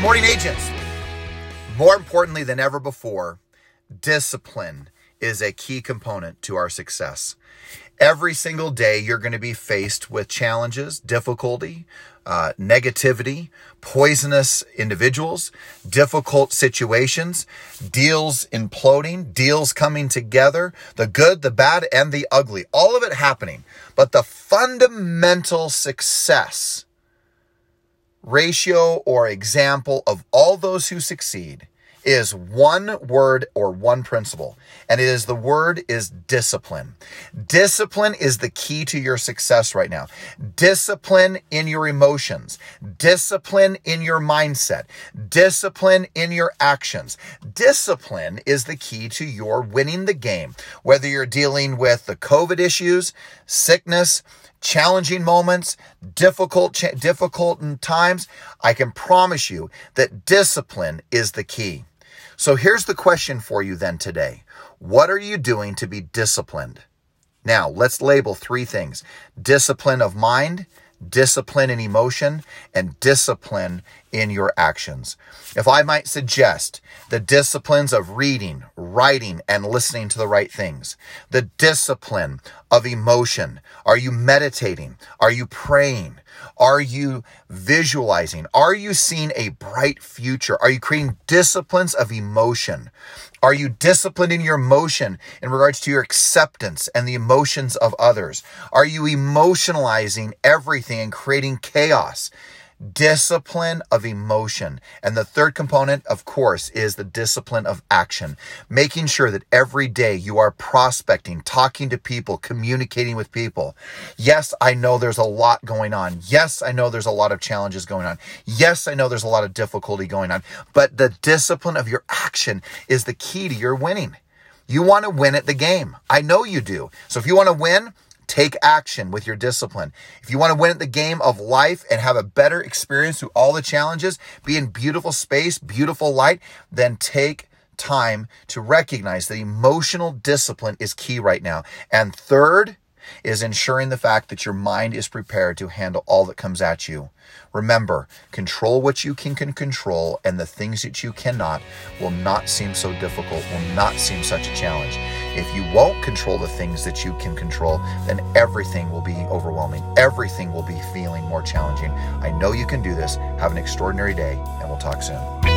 morning, agents. More importantly than ever before, discipline is a key component to our success. Every single day, you're going to be faced with challenges, difficulty, uh, negativity, poisonous individuals, difficult situations, deals imploding, deals coming together, the good, the bad, and the ugly. All of it happening. But the fundamental success ratio or example of all those who succeed is one word or one principle and it is the word is discipline. Discipline is the key to your success right now. Discipline in your emotions. Discipline in your mindset. Discipline in your actions. Discipline is the key to your winning the game whether you're dealing with the covid issues sickness challenging moments, difficult difficult times, I can promise you that discipline is the key. So here's the question for you then today. What are you doing to be disciplined? Now, let's label three things. Discipline of mind, discipline in emotion, and discipline in your actions. If I might suggest the disciplines of reading, writing, and listening to the right things, the discipline of emotion. Are you meditating? Are you praying? Are you visualizing? Are you seeing a bright future? Are you creating disciplines of emotion? Are you disciplining your emotion in regards to your acceptance and the emotions of others? Are you emotionalizing everything and creating chaos? Discipline of emotion. And the third component, of course, is the discipline of action, making sure that every day you are prospecting, talking to people, communicating with people. Yes, I know there's a lot going on. Yes, I know there's a lot of challenges going on. Yes, I know there's a lot of difficulty going on, but the discipline of your action is the key to your winning. You want to win at the game. I know you do. So if you want to win, Take action with your discipline. If you want to win at the game of life and have a better experience through all the challenges, be in beautiful space, beautiful light, then take time to recognize that emotional discipline is key right now. And third, is ensuring the fact that your mind is prepared to handle all that comes at you. Remember, control what you can, can control, and the things that you cannot will not seem so difficult, will not seem such a challenge. If you won't control the things that you can control, then everything will be overwhelming. Everything will be feeling more challenging. I know you can do this. Have an extraordinary day, and we'll talk soon.